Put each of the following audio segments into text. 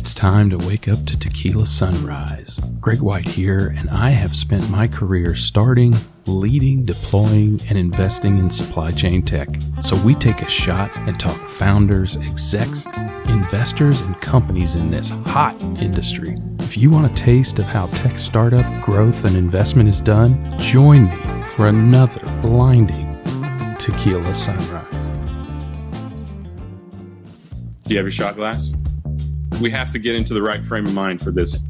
It's time to wake up to TECHquila sunrise. Greg White here, and I have spent my career starting, leading, deploying, and investing in supply chain tech. So we take a shot and talk founders, execs, investors, and companies in this hot industry. If you want a taste of how tech startup growth and investment is done, join me for another blinding TECHquila sunrise. Do you have your shot glass? We have to get into the right frame of mind for this.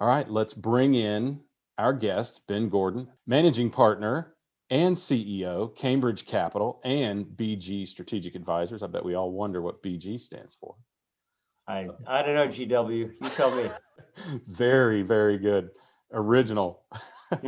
All right, let's bring in our guest, Ben Gordon, managing partner and CEO, Cambridge Capital and BG Strategic Advisors. I bet we all wonder what BG stands for. I I don't know, GW. You tell me. very, very good. Original.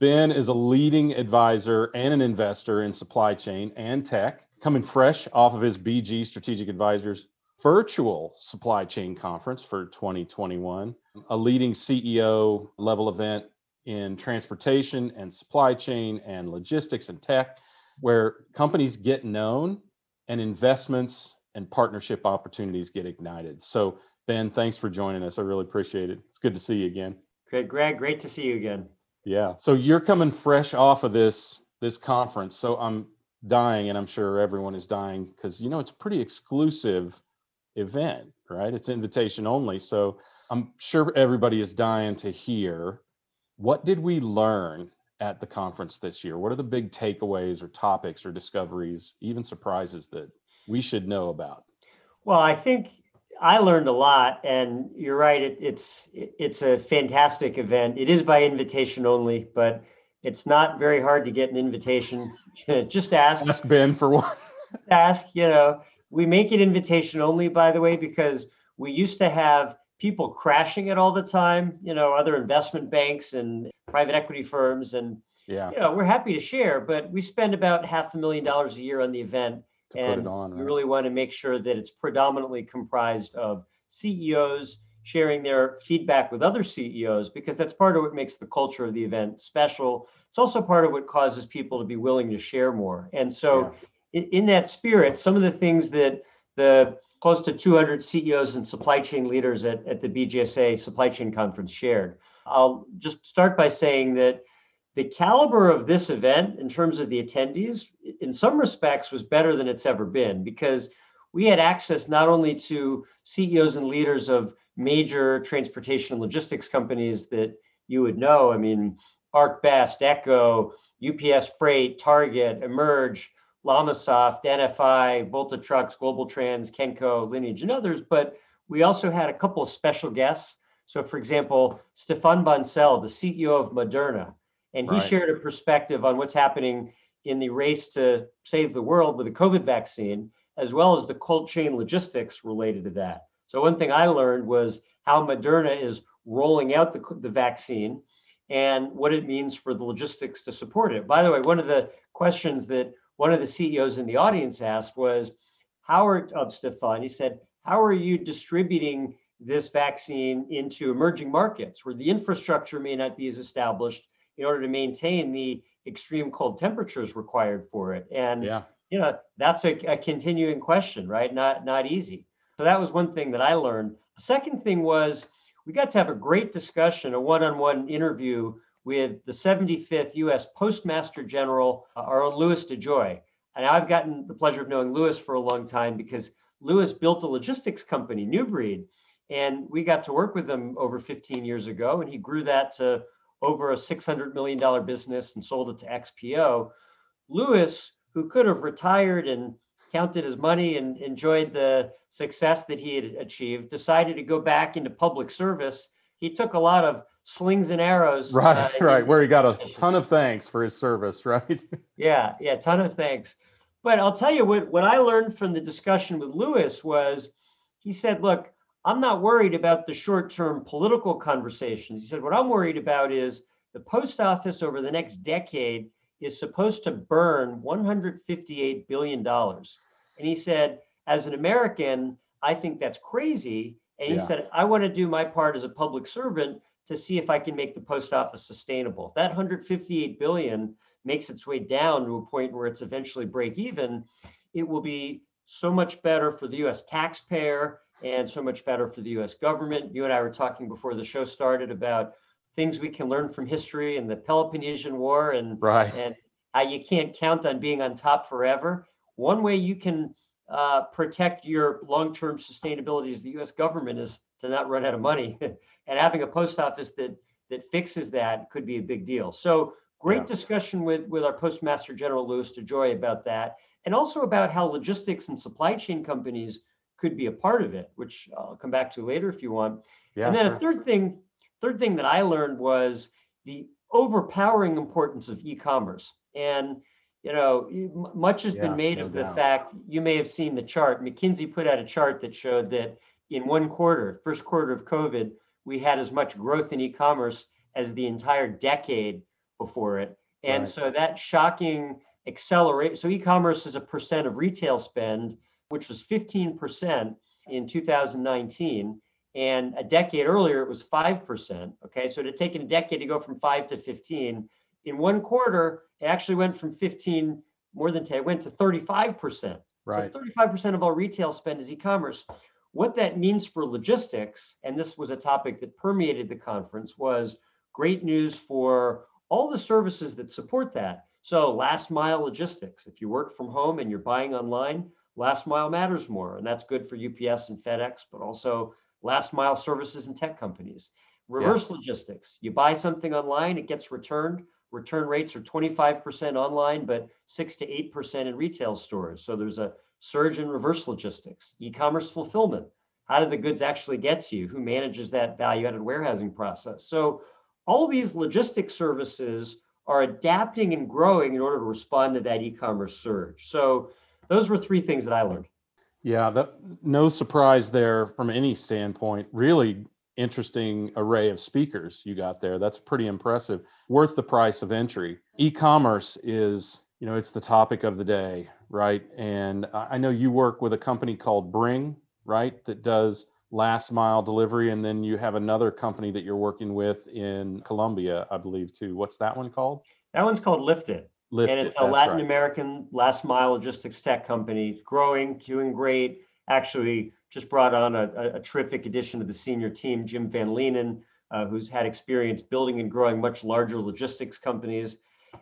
ben is a leading advisor and an investor in supply chain and tech, coming fresh off of his BG Strategic Advisors virtual supply chain conference for 2021, a leading CEO level event in transportation and supply chain and logistics and tech, where companies get known and investments and partnership opportunities get ignited. So, Ben, thanks for joining us. I really appreciate it. It's good to see you again. Good, Greg. Great to see you again. Yeah. So you're coming fresh off of this this conference. So I'm dying, and I'm sure everyone is dying because you know it's a pretty exclusive event, right? It's invitation only. So I'm sure everybody is dying to hear what did we learn at the conference this year? What are the big takeaways or topics or discoveries, even surprises that we should know about? Well, I think I learned a lot, and you're right. It, it's it's a fantastic event. It is by invitation only, but it's not very hard to get an invitation. Just ask. Ask Ben for one. ask. You know, we make it invitation only, by the way, because we used to have people crashing it all the time. You know, other investment banks and private equity firms, and yeah, you know, we're happy to share, but we spend about half a million dollars a year on the event to and put it on. Right? We really want to make sure that it's predominantly comprised of CEOs sharing their feedback with other CEOs because that's part of what makes the culture of the event special. It's also part of what causes people to be willing to share more. And so, yeah. in, in that spirit, some of the things that the close to 200 CEOs and supply chain leaders at, at the BGSA supply chain conference shared. I'll just start by saying that the caliber of this event in terms of the attendees in some respects was better than it's ever been because we had access not only to CEOs and leaders of major transportation logistics companies that you would know. I mean, ArcBest, Echo, UPS Freight, Target, Emerge, LLamasoft, NFI, Volta Trucks, GlobalTranz, Kenco, Lineage, and others. But we also had a couple of special guests. So, for example, Stéphane Bancel, the CEO of Moderna, and he right. shared a perspective on what's happening in the race to save the world with the COVID vaccine, as well as the cold chain logistics related to that. So, one thing I learned was how Moderna is rolling out the, the vaccine and what it means for the logistics to support it. By the way, one of the questions that one of the CEOs in the audience asked was, Howard of Stéphane, he said, How are you distributing this vaccine into emerging markets where the infrastructure may not be as established in order to maintain the extreme cold temperatures required for it. And yeah. you know, that's a, a continuing question, right? Not not easy. So that was one thing that I learned. The second thing was we got to have a great discussion, a one-on-one interview with the 75th U.S. Postmaster General, uh, our own Louis DeJoy. And I've gotten the pleasure of knowing Louis for a long time because Louis built a logistics company, New Breed, and we got to work with him over 15 years ago, and he grew that to over a $600 million business and sold it to XPO. Louis, who could have retired and counted his money and enjoyed the success that he had achieved, decided to go back into public service. He took a lot of slings and arrows. Right, uh, right, where he got a ton of thanks for his service, right? yeah, yeah, ton of thanks. But I'll tell you what, what I learned from the discussion with Louis was he said, look, I'm not worried about the short term political conversations. He said, What I'm worried about is the post office over the next decade is supposed to burn $158 billion. And he said, As an American, I think that's crazy. And he Yeah. said, I want to do my part as a public servant to see if I can make the post office sustainable. If that 158 billion makes its way down to a point where it's eventually break even, it will be so much better for the US taxpayer and so much better for the US government. You and I were talking before the show started about things we can learn from history and the Peloponnesian War and Right. and how you can't count on being on top forever. One way you can uh, protect your long-term sustainability as the U.S. government is to not run out of money, and having a post office that that fixes that could be a big deal. So great Yeah. discussion with with our Postmaster General Louis DeJoy about that, and also about how logistics and supply chain companies could be a part of it, which I'll come back to later if you want. yeah. and then sure. a third thing, third thing that I learned was the overpowering importance of e-commerce. And you know, much has Yeah, been made no of the fact you may have seen the chart. McKinsey put out a chart that showed that in one quarter, first quarter of COVID, we had as much growth in e-commerce as the entire decade before it. And Right. so that shocking accelerate. So e-commerce is a percent of retail spend, which was 15% in 2019. And a decade earlier, it was 5%. Okay. So it had taken a decade to go from 5 to 15. In one quarter, it actually went from 15, more than 10, it went to 35%. right. So 35% of all retail spend is e-commerce. What that means for logistics, and this was a topic that permeated the conference, was great news for all the services that support that. So last mile logistics, if you work from home and you're buying online, last mile matters more. And that's good for UPS and FedEx, but also last mile services and tech companies. Reverse logistics, you buy something online, it gets returned. Return rates are 25% online, but 6 to 8% in retail stores. So there's a surge in reverse logistics, e-commerce fulfillment. How do the goods actually get to you? Who manages that value-added warehousing process? So all these logistics services are adapting and growing in order to respond to that e-commerce surge. So those were three things that I learned. Yeah, that, no surprise there from any standpoint. Really interesting array of speakers you got there. That's pretty impressive. Worth the price of entry. E-commerce is, you know, it's the topic of the day, right? And I know you work with a company called Bring, right, that does last mile delivery and then you have another company that you're working with in Colombia, I believe too. What's that one called? That one's called Liftit. Lift and It, it's a that's Latin right. American last mile logistics tech company, growing, doing great. Actually, just brought on a, a, a terrific addition to the senior team, Jim Van Leenen, uh, who's had experience building and growing much larger logistics companies.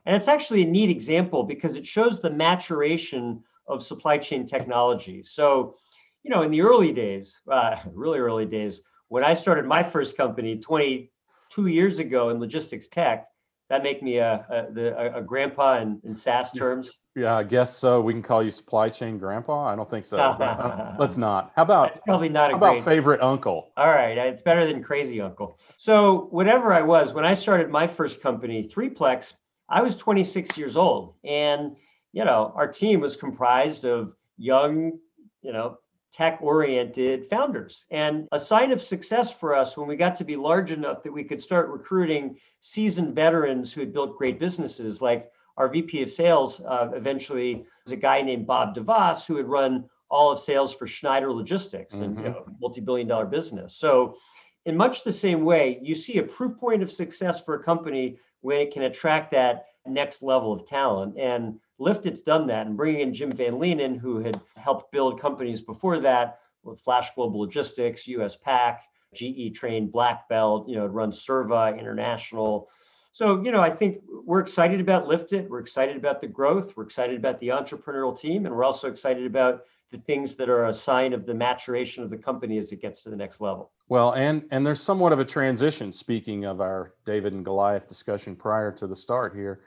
And it's actually a neat example because it shows the maturation of supply chain technology. So, you know, in the early days, uh, really early days, when I started my first company 22 years ago in logistics tech, that make me a a, the, a, grandpa in, in SaaS terms. Yeah, I guess so. We can call you supply chain grandpa. I don't think so. Uh, Let's not. How about That's probably not a about great. favorite uncle? All right, it's better than crazy uncle. So whatever I was when I started my first company, 3PLex, I was 26 years old, and you know our team was comprised of young, you know, tech-oriented founders. And a sign of success for us when we got to be large enough that we could start recruiting seasoned veterans who had built great businesses, like our VP of sales uh, eventually was a guy named Bob DeVos who had run all of sales for Schneider Logistics and you know, multi-billion dollar business. So in much the same way, you see a proof point of success for a company when it can attract that next level of talent. And Liftit's done that. And bringing in Jim Van Leenen, who had helped build companies before that with Flash Global Logistics, US Pack, GE Train, Black Belt, you know, it runs Serva International. So, you know, I think we're excited about Lifted. We're excited about the growth. We're excited about the entrepreneurial team. And we're also excited about the things that are a sign of the maturation of the company as it gets to the next level. Well, and and there's somewhat of a transition. Speaking of our David and Goliath discussion prior to the start here,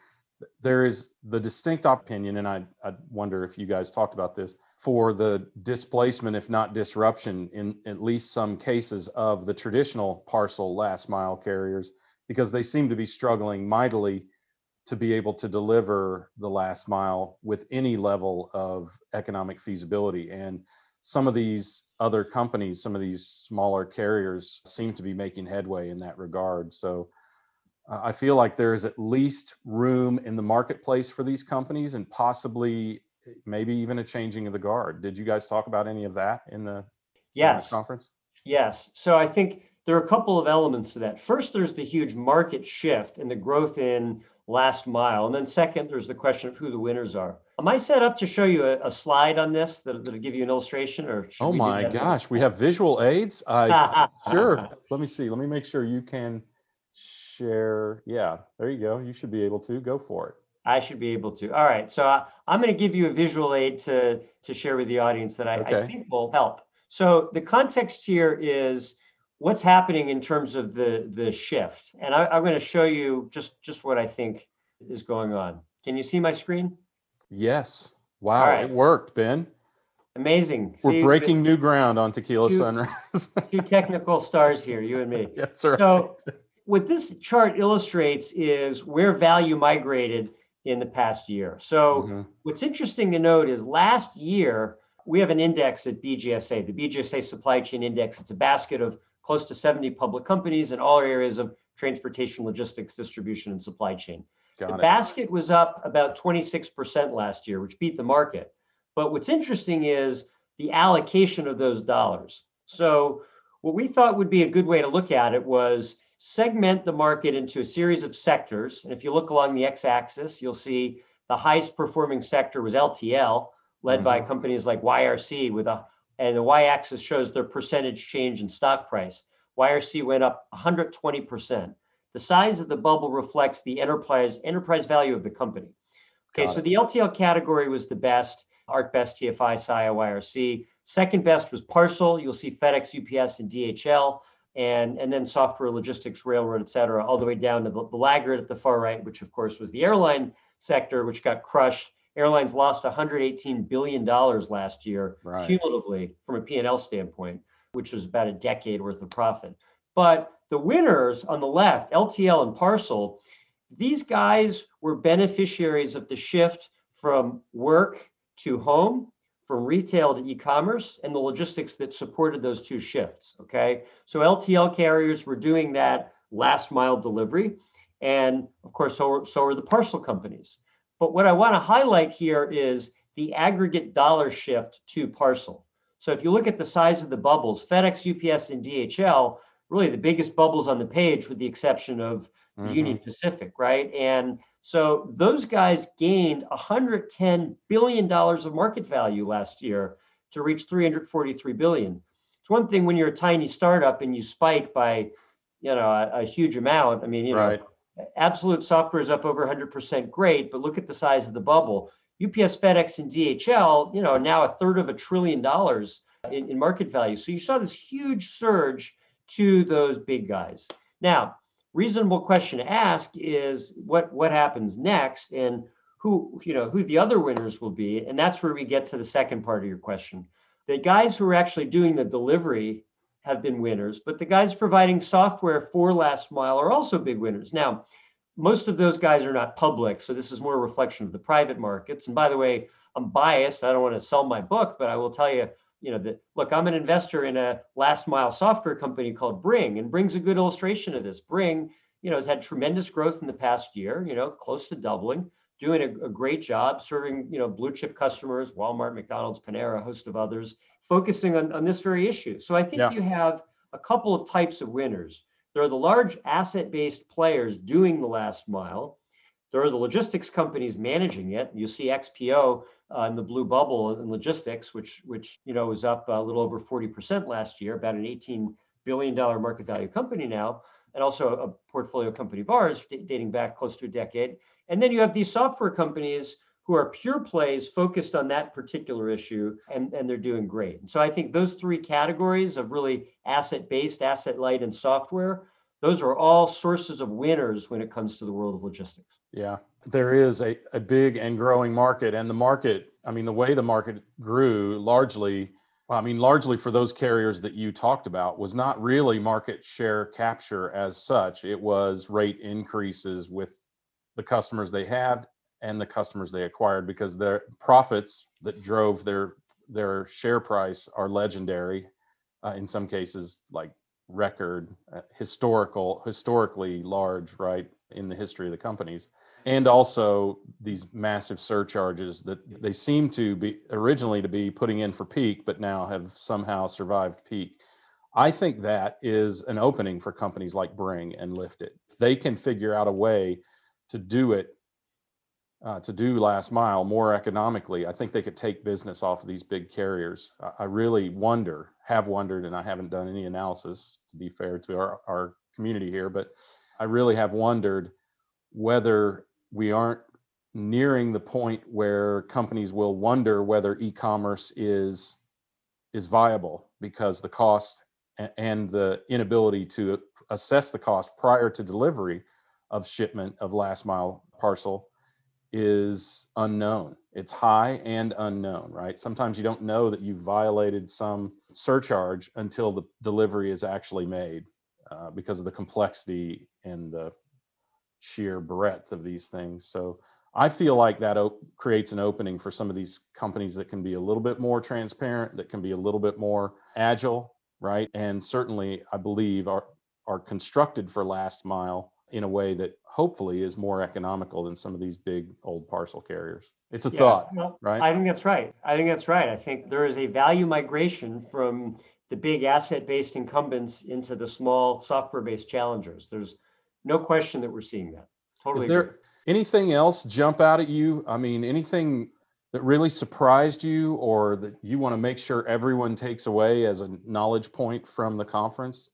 there is the distinct opinion, and I I wonder if you guys talked about this for the displacement, if not disruption, in at least some cases of the traditional parcel last mile carriers, because they seem to be struggling mightily to be able to deliver the last mile with any level of economic feasibility. And some of these other companies, some of these smaller carriers seem to be making headway in that regard. So I feel like there is at least room in the marketplace for these companies and possibly maybe even a changing of the guard. Did you guys talk about any of that in the Yes. Conference. Yes. So I think there are a couple of elements to that. First, there's the huge market shift and the growth in last mile. And then second, there's the question of who the winners are. Am I set up to show you a, a slide on this that, that'll give you an illustration or? Oh my gosh, we have visual aids. Uh, sure. Let me see. Let me make sure you can share. Yeah, there you go. You should be able to go for it. I should be able to. All right. So uh, I, am going to give you a visual aid to, to share with the audience that I, okay. I think will help. So the context here is what's happening in terms of the the shift and I, am going to show you just just what i think is going on can you see my screen yes wow right. it worked ben amazing we're see, breaking new ground on TECHquila two, sunrise two technical stars here you and me that's right so what this chart illustrates is where value migrated in the past year so mm-hmm. what's interesting to note is last year we have an index at bgsa the bgsa supply chain index it's a basket of close to 70 public companies in all areas of transportation, logistics, distribution, and supply chain. Got the it. basket was up about 26% last year, which beat the market. But what's interesting is the allocation of those dollars. So, what we thought would be a good way to look at it was segment the market into a series of sectors. And if you look along the x axis, you'll see the highest performing sector was LTL, led mm-hmm. by companies like YRC with a and the y-axis shows their percentage change in stock price. YRC went up 120%. The size of the bubble reflects the enterprise enterprise value of the company. Okay, Got so it. the LTL category was the best. ArcBest, TFI, Saia, YRC. Second best was Parcel. You'll see FedEx, UPS, and DHL, and and then software, logistics, railroad, et cetera, all the way down to the, the laggard at the far right, which of course was the airline sector, which got crushed airlines lost 118 billion dollars last year right. cumulatively from a P&L standpoint, which was about a decade worth of profit. But the winners on the left, LTL and Parcel, these guys were beneficiaries of the shift from work to home, from retail to e-commerce, and the logistics that supported those two shifts. Okay, so LTL carriers were doing that last mile delivery, and of course, so, so are the parcel companies. But what I want to highlight here is the aggregate dollar shift to parcel. So if you look at the size of the bubbles, FedEx, UPS, and DHL, really the biggest bubbles on the page, with the exception of mm-hmm. Union Pacific, right? And so those guys gained 110 billion dollars of market value last year to reach 343 billion. It's one thing when you're a tiny startup and you spike by, you know, a, a huge amount. I mean, you know, Absolute software is up over 100%, great, but look at the size of the bubble. UPS, FedEx, and DHL, you know, now a third of a trillion dollars in, in market value. So you saw this huge surge to those big guys. Now, reasonable question to ask is what what happens next and who you know who the other winners will be and that's where we get to the second part of your question the guys who are actually doing the delivery have been winners, but the guys providing software for last mile are also big winners. Now, most of those guys are not public, so this is more a reflection of the private markets. And by the way, I'm biased. I don't want to sell my book, but I will tell you, you know, that look, I'm an investor in a last mile software company called Bring, and Bring's a good illustration of this. Bring, you know, has had tremendous growth in the past year, you know, close to doubling, doing a, a great job serving, you know, blue chip customers, Walmart, McDonald's, Panera, a host of others focusing on, on this very issue. So I think yeah. you have a couple of types of winners. There are the large asset based players doing the last mile. There are the logistics companies managing it. You see XPO uh, in the blue bubble in logistics, which which you know was up a little over 40% last year, about an 18 billion dollar market value company now, and also a portfolio company of ours dating back close to a decade. And then you have these software companies who are pure plays focused on that particular issue and, and they're doing great. And so I think those three categories of really asset based, asset light, and software, those are all sources of winners when it comes to the world of logistics. Yeah, there is a, a big and growing market. And the market, I mean, the way the market grew largely, I mean, largely for those carriers that you talked about was not really market share capture as such. It was rate increases with the customers they had and the customers they acquired because their profits that drove their their share price are legendary uh, in some cases like record uh, historical historically large right in the history of the companies and also these massive surcharges that they seem to be originally to be putting in for peak, but now have somehow survived peak. I think that is an opening for companies like Bring and Liftit. They can figure out a way to do it, uh, to do last mile more economically, I think they could take business off of these big carriers. I really wonder, have wondered, and I haven't done any analysis to be fair to our, our community here, but I really have wondered whether we aren't nearing the point where companies will wonder whether e-commerce is is viable because the cost and the inability to assess the cost prior to delivery of shipment of last mile parcel is unknown. It's high and unknown, right? Sometimes you don't know that you violated some surcharge until the delivery is actually made uh, because of the complexity and the sheer breadth of these things. So I feel like that op- creates an opening for some of these companies that can be a little bit more transparent, that can be a little bit more agile, right? And certainly, I believe are are constructed for last mile in a way that hopefully is more economical than some of these big old parcel carriers. It's a yeah, thought, well, right? I think that's right. I think that's right. I think there is a value migration from the big asset-based incumbents into the small software-based challengers. There's no question that we're seeing that. Totally. Is there agree. anything else jump out at you? I mean, anything that really surprised you or that you want to make sure everyone takes away as a knowledge point from the conference?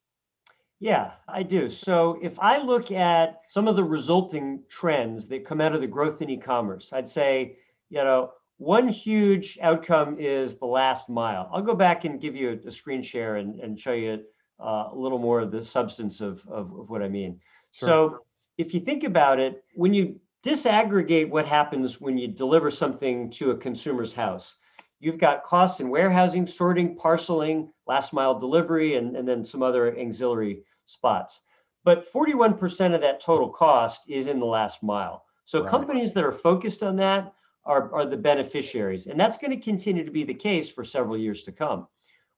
Yeah, I do. So if I look at some of the resulting trends that come out of the growth in e-commerce, I'd say, you know, one huge outcome is the last mile. I'll go back and give you a, a screen share and, and show you uh, a little more of the substance of, of, of what I mean. Sure. So if you think about it, when you disaggregate what happens when you deliver something to a consumer's house, you've got costs in warehousing, sorting, parceling, last mile delivery, and, and then some other auxiliary spots. But 41% of that total cost is in the last mile. So right. companies that are focused on that are, are the beneficiaries. And that's going to continue to be the case for several years to come.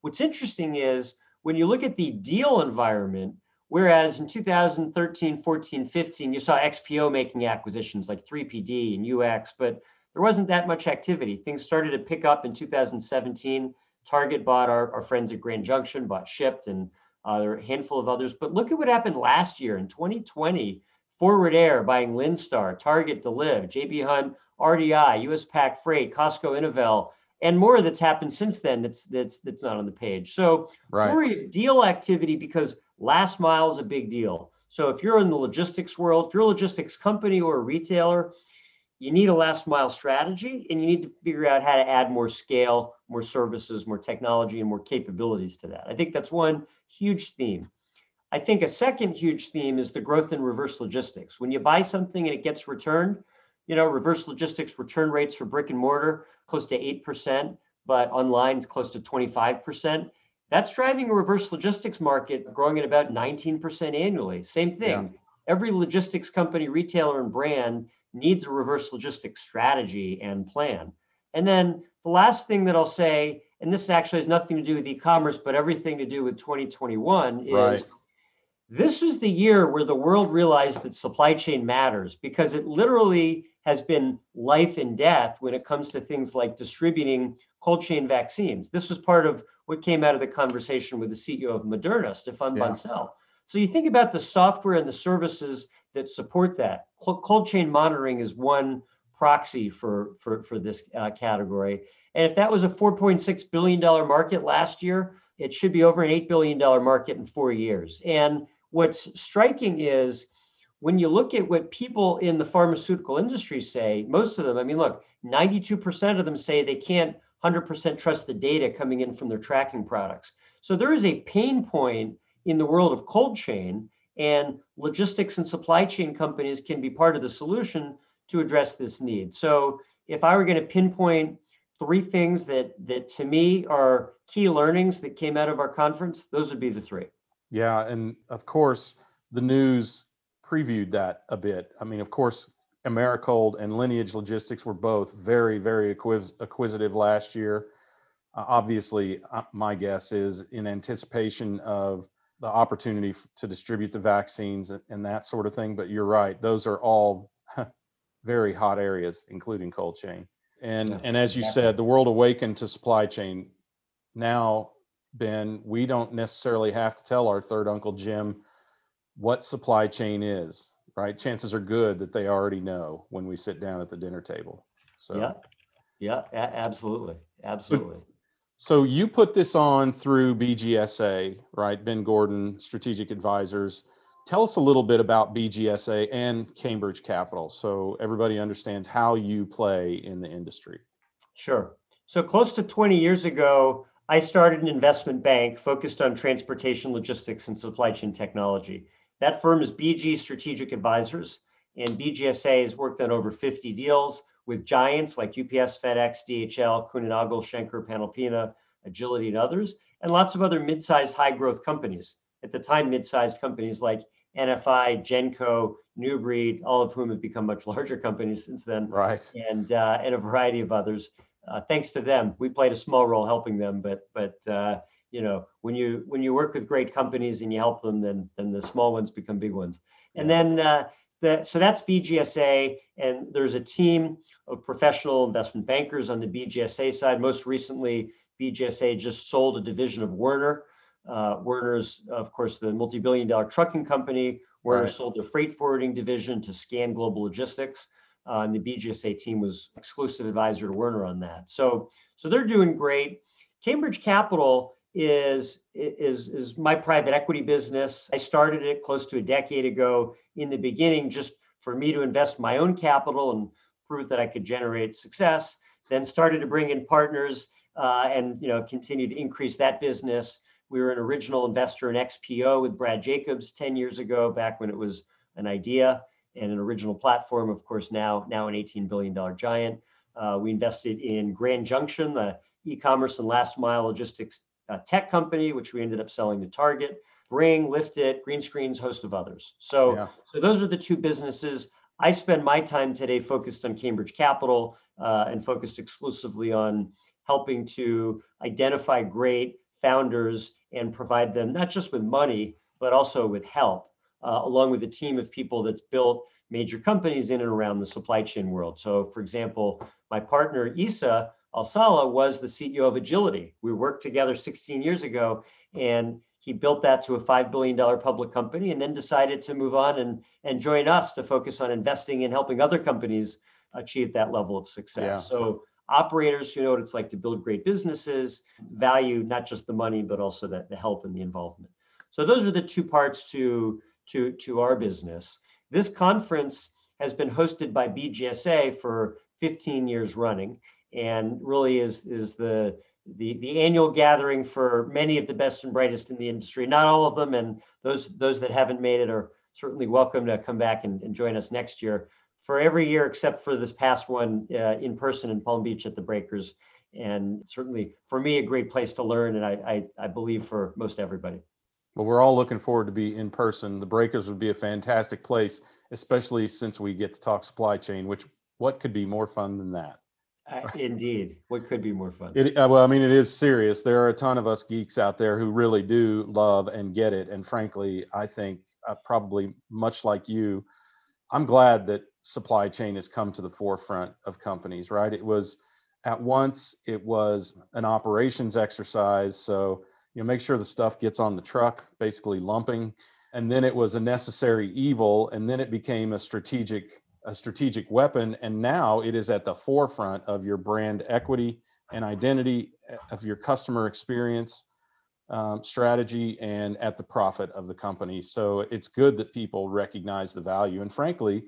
What's interesting is when you look at the deal environment, Whereas in 2013, 14, 15, you saw XPO making acquisitions like 3PD and UX, but there wasn't that much activity. Things started to pick up in 2017. Target bought our, our friends at Grand Junction, bought Shipt, and uh, there are a handful of others. But look at what happened last year in 2020. Forward Air buying Lindstar, Target Deliv, JB Hunt, RDI, US Pack Freight, Costco Innovel, and more that's happened since then that's that's that's not on the page. So right. deal activity because last mile is a big deal. So if you're in the logistics world, if you're a logistics company or a retailer, you need a last mile strategy and you need to figure out how to add more scale, more services, more technology, and more capabilities to that. I think that's one huge theme. I think a second huge theme is the growth in reverse logistics. When you buy something and it gets returned, you know, reverse logistics return rates for brick and mortar close to 8%, but online close to 25%. That's driving a reverse logistics market growing at about 19% annually. Same thing. Yeah. Every logistics company, retailer, and brand needs a reverse logistics strategy and plan. And then the last thing that I'll say, and this actually has nothing to do with e-commerce, but everything to do with 2021 is right. this was the year where the world realized that supply chain matters because it literally has been life and death when it comes to things like distributing cold chain vaccines. This was part of what came out of the conversation with the CEO of Moderna, Stéphane yeah. Bancel. So you think about the software and the services that support that. Cold chain monitoring is one proxy for, for, for this uh, category. And if that was a $4.6 billion market last year, it should be over an $8 billion market in four years. And what's striking is when you look at what people in the pharmaceutical industry say, most of them, I mean, look, 92% of them say they can't 100% trust the data coming in from their tracking products. So there is a pain point in the world of cold chain, and logistics and supply chain companies can be part of the solution to address this need. So if I were going to pinpoint three things that that to me are key learnings that came out of our conference, those would be the three. Yeah, and of course, the news previewed that a bit. I mean, of course, Americold and Lineage Logistics were both very, very acquis- acquisitive last year. Uh, obviously, uh, my guess is in anticipation of the opportunity f- to distribute the vaccines and, and, that sort of thing. But you're right; those are all very hot areas, including cold chain. And yeah, and as you exactly. said, the world awakened to supply chain. Now, Ben, we don't necessarily have to tell our third uncle Jim what supply chain is, right? Chances are good that they already know when we sit down at the dinner table. So yeah, yeah, a- absolutely, absolutely. So, so you put this on through BGSA, right? Ben Gordon, Strategic Advisors. Tell us a little bit about BGSA and Cambridge Capital so everybody understands how you play in the industry. Sure. So, close to 20 years ago, I started an investment bank focused on transportation, logistics, and supply chain technology. That firm is BG Strategic Advisors, and BGSA has worked on over 50 deals with giants like UPS, FedEx, DHL, Kuehne Nagel, Schenker, Panalpina, Agility, and others, and lots of other mid-sized, high-growth companies. At the time, mid-sized companies like NFI, Genco, New Breed, all of whom have become much larger companies since then. Right. And uh, and a variety of others. Uh, thanks to them, we played a small role helping them. But but uh, you know when you when you work with great companies and you help them, then then the small ones become big ones. And then uh, the so that's BGSA, and there's a team of professional investment bankers on the BGSA side. Most recently, BGSA just sold a division of Werner uh, Werner's, of course, the multi-billion dollar trucking company. Werner right. sold their freight forwarding division to Scan Global Logistics. Uh, and the BGSA team was exclusive advisor to Werner on that. So, so they're doing great. Cambridge Capital is is is my private equity business. I started it close to a decade ago. In the beginning, just for me to invest my own capital and prove that I could generate success. Then started to bring in partners uh, and you know continue to increase that business. We were an original investor in XPO with Brad Jacobs 10 years ago, back when it was an idea and an original platform. Of course, now now an 18 billion dollar giant. Uh, we invested in Grand Junction, the e-commerce and last mile logistics uh, tech company, which we ended up selling to Target. Bring, Liftit, Greenscreens, host of others. So, yeah. so those are the two businesses. I spend my time today focused on Cambridge Capital uh, and focused exclusively on helping to identify great founders and provide them not just with money, but also with help, uh, along with a team of people that's built major companies in and around the supply chain world. So, for example, my partner, Essa Al-Saleh, was the CEO of Agility. We worked together 16 years ago, and he built that to a $5 billion public company and then decided to move on and, and join us to focus on investing and helping other companies achieve that level of success. Yeah. So operators who know what it's like to build great businesses value not just the money but also the, the help and the involvement so those are the two parts to to to our business this conference has been hosted by bgsa for 15 years running and really is is the the the annual gathering for many of the best and brightest in the industry not all of them and those those that haven't made it are certainly welcome to come back and, and join us next year for every year except for this past one uh, in person in Palm Beach at the Breakers. And certainly for me, a great place to learn, and I, I, I believe for most everybody. Well, we're all looking forward to be in person. The Breakers would be a fantastic place, especially since we get to talk supply chain. Which what could be more fun than that? Uh, indeed, what could be more fun? It, uh, well, I mean, it is serious. There are a ton of us geeks out there who really do love and get it. And frankly, I think uh, probably much like you, I'm glad that supply chain has come to the forefront of companies, right? It was at once it was an operations exercise, so you know make sure the stuff gets on the truck, basically lumping, and then it was a necessary evil, and then it became a strategic a strategic weapon, and now it is at the forefront of your brand equity and identity eh, of your customer experience um, strategy and at the profit of the company. So it's good that people recognize the value. And frankly,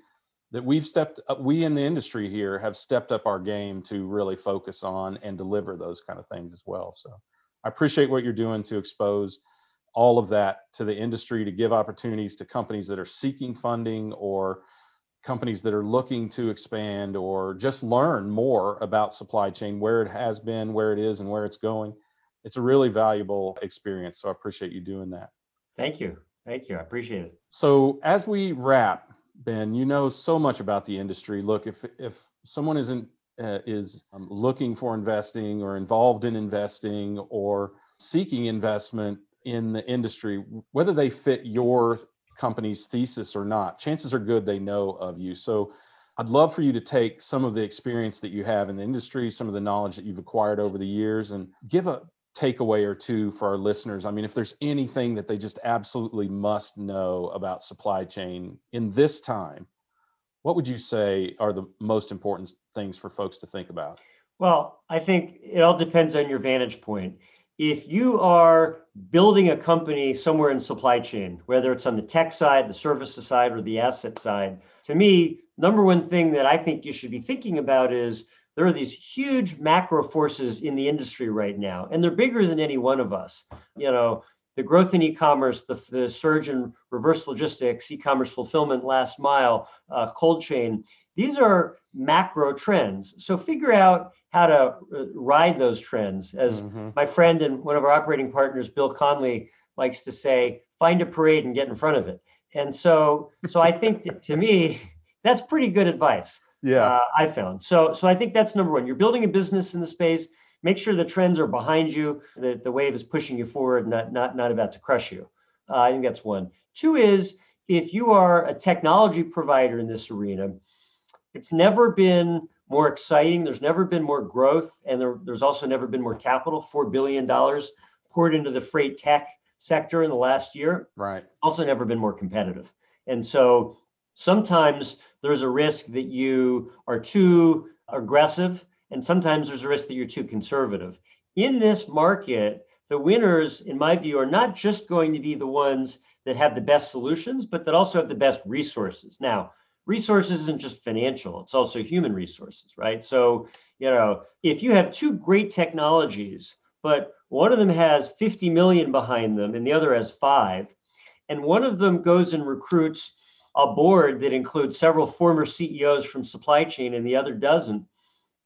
that we've stepped up, we in the industry here have stepped up our game to really focus on and deliver those kind of things as well. So I appreciate what you're doing to expose all of that to the industry to give opportunities to companies that are seeking funding or companies that are looking to expand or just learn more about supply chain, where it has been, where it is, and where it's going. It's a really valuable experience. So I appreciate you doing that. Thank you. Thank you. I appreciate it. So as we wrap, Ben, you know so much about the industry. Look, if if someone isn't uh, is um, looking for investing or involved in investing or seeking investment in the industry, whether they fit your company's thesis or not, chances are good they know of you. So, I'd love for you to take some of the experience that you have in the industry, some of the knowledge that you've acquired over the years, and give a takeaway or two for our listeners. I mean, if there's anything that they just absolutely must know about supply chain in this time, what would you say are the most important things for folks to think about? Well, I think it all depends on your vantage point. If you are building a company somewhere in supply chain, whether it's on the tech side, the services side, or the asset side, to me, number one thing that I think you should be thinking about is there are these huge macro forces in the industry right now, and they're bigger than any one of us. You know, the growth in e-commerce, the, the surge in reverse logistics, e-commerce fulfillment, last mile, uh, cold chain. These are macro trends. So figure out how to uh, ride those trends. As mm-hmm. my friend and one of our operating partners, Bill Conley, likes to say, find a parade and get in front of it. And so, so I think that to me, that's pretty good advice. Yeah, uh, I found. So, so I think that's number one. You're building a business in the space. Make sure the trends are behind you. That the wave is pushing you forward, not not not about to crush you. Uh, I think that's one. Two is if you are a technology provider in this arena, it's never been more exciting. There's never been more growth, and there, there's also never been more capital. Four billion dollars poured into the freight tech sector in the last year. Right. Also, never been more competitive. And so sometimes there's a risk that you are too aggressive, and sometimes there's a risk that you're too conservative. In this market, the winners, in my view, are not just going to be the ones that have the best solutions, but that also have the best resources. Now, resources isn't just financial, it's also human resources, right? So, you know, if you have two great technologies, but one of them has 50 million behind them and the other has five, and one of them goes and recruits a board that includes several former CEOs from supply chain and the other doesn't,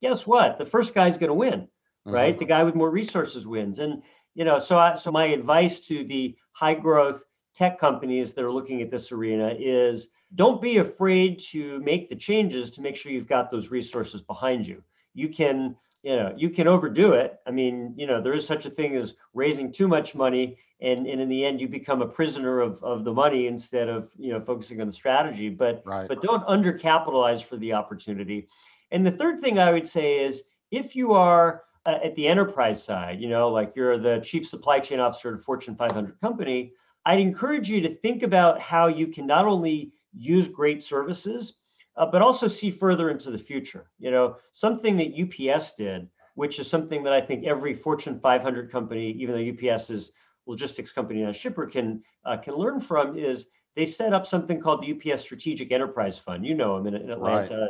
guess what? The first guy's going to win, mm-hmm. right? The guy with more resources wins. And you know, so I, so my advice to the high growth tech companies that are looking at this arena is don't be afraid to make the changes to make sure you've got those resources behind you. You can you know you can overdo it i mean you know there is such a thing as raising too much money and, and in the end you become a prisoner of, of the money instead of you know focusing on the strategy but right. but don't undercapitalize for the opportunity and the third thing i would say is if you are uh, at the enterprise side you know like you're the chief supply chain officer at a fortune 500 company i'd encourage you to think about how you can not only use great services uh, but also see further into the future. You know, something that UPS did, which is something that I think every Fortune 500 company, even though UPS is logistics company and a shipper, can uh, can learn from, is they set up something called the UPS Strategic Enterprise Fund. You know them in, in Atlanta. Right.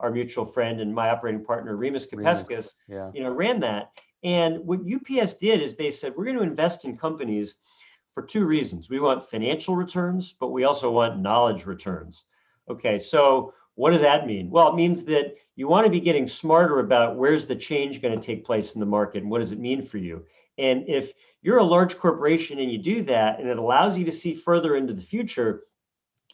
Our mutual friend and my operating partner, Remus Kapeckis, yeah. you know, ran that. And what UPS did is they said, we're going to invest in companies for two reasons. We want financial returns, but we also want knowledge returns. Okay, so what does that mean? Well, it means that you want to be getting smarter about where's the change going to take place in the market and what does it mean for you. And if you're a large corporation and you do that and it allows you to see further into the future,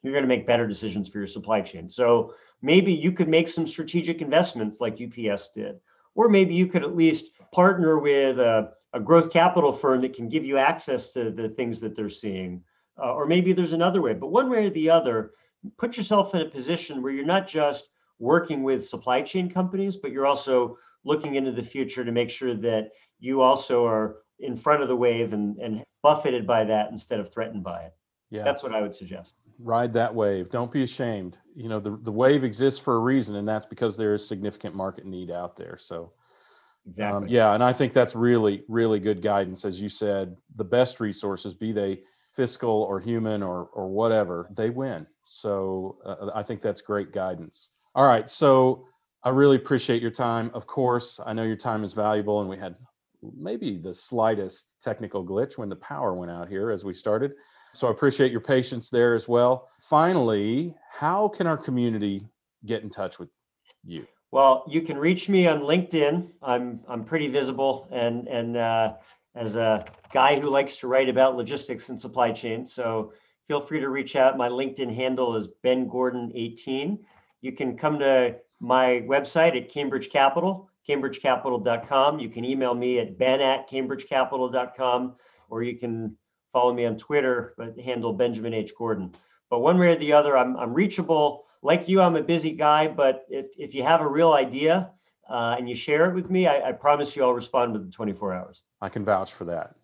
you're going to make better decisions for your supply chain. So maybe you could make some strategic investments like UPS did, or maybe you could at least partner with a, a growth capital firm that can give you access to the things that they're seeing. Uh, or maybe there's another way, but one way or the other, put yourself in a position where you're not just working with supply chain companies, but you're also looking into the future to make sure that you also are in front of the wave and, and buffeted by that instead of threatened by it. Yeah. That's what I would suggest. Ride that wave. Don't be ashamed. You know, the, the wave exists for a reason, and that's because there is significant market need out there. So, exactly. Um, yeah. And I think that's really, really good guidance. As you said, the best resources, be they fiscal or human or, or whatever, they win. So uh, I think that's great guidance. All right. So I really appreciate your time. Of course, I know your time is valuable, and we had maybe the slightest technical glitch when the power went out here as we started. So I appreciate your patience there as well. Finally, how can our community get in touch with you? Well, you can reach me on LinkedIn. I'm I'm pretty visible and and uh, as a guy who likes to write about logistics and supply chain. So feel free to reach out. My LinkedIn handle is Ben Gordon 18. You can come to my website at Cambridge Capital, cambridgecapital.com. You can email me at ben at cambridgecapital.com, or you can follow me on Twitter, but handle Benjamin H. Gordon. But one way or the other, I'm, I'm reachable. Like you, I'm a busy guy, but if, if you have a real idea uh, and you share it with me, I, I promise you I'll respond within 24 hours. I can vouch for that.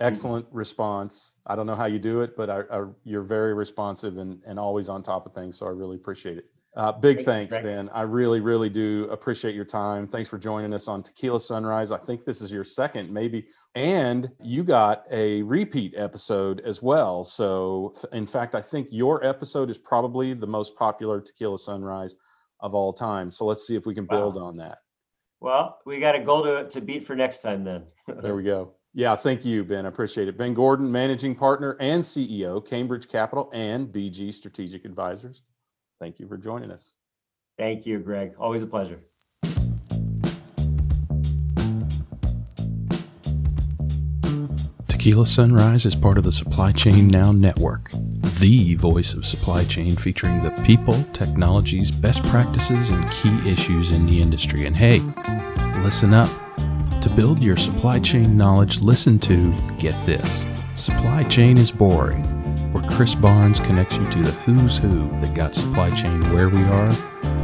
Excellent mm-hmm. response. I don't know how you do it, but I, I, you're very responsive and, and always on top of things. So I really appreciate it. Uh, big thanks, Ben. I really, really do appreciate your time. Thanks for joining us on TECHquila Sunrise. I think this is your second, maybe, and you got a repeat episode as well. So, in fact, I think your episode is probably the most popular TECHquila Sunrise of all time. So, let's see if we can build wow. on that. Well, we got a goal to, to beat for next time then. there we go. Yeah, thank you, Ben. I appreciate it. Ben Gordon, managing partner and CEO, Cambridge Capital and BG Strategic Advisors. Thank you for joining us. Thank you, Greg. Always a pleasure. TECHquila Sunrise is part of the Supply Chain Now network, the voice of supply chain featuring the people, technologies, best practices, and key issues in the industry. And hey, listen up. To build your supply chain knowledge, listen to Get This. Supply chain is boring where Chris Barnes connects you to the who's who that got supply chain where we are,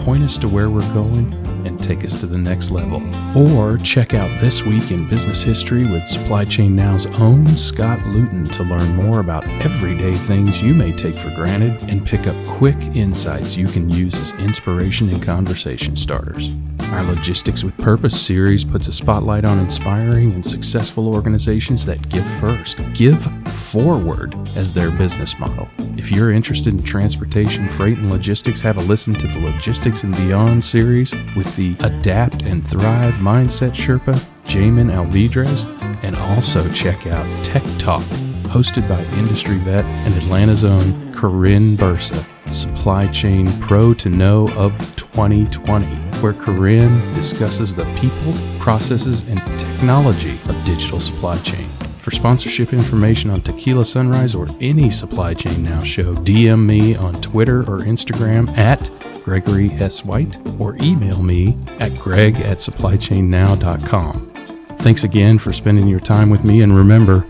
point us to where we're going, and take us to the next level. Or check out This Week in Business History with Supply Chain Now's own Scott Luton to learn more about everyday things you may take for granted and pick up quick insights you can use as inspiration and conversation starters. Our Logistics with Purpose series puts a spotlight on inspiring and successful organizations that give first, give forward as their business model. If you're interested in transportation, freight, and logistics, have a listen to the Logistics and Beyond series with the Adapt and Thrive Mindset Sherpa, Jamin Alvidrez, and also check out Tech Talk, hosted by industry vet and Atlanta's own Karin Bursa, Supply Chain Pro to Know of 2020, where Karin discusses the people, processes, and technology of digital supply chain. For sponsorship information on TECHquila Sunrise or any Supply Chain Now show, DM me on Twitter or Instagram at Gregory S. White or email me at greg at supplychainnow.com. Thanks again for spending your time with me and remember,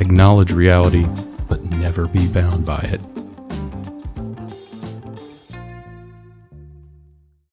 acknowledge reality, but never be bound by it.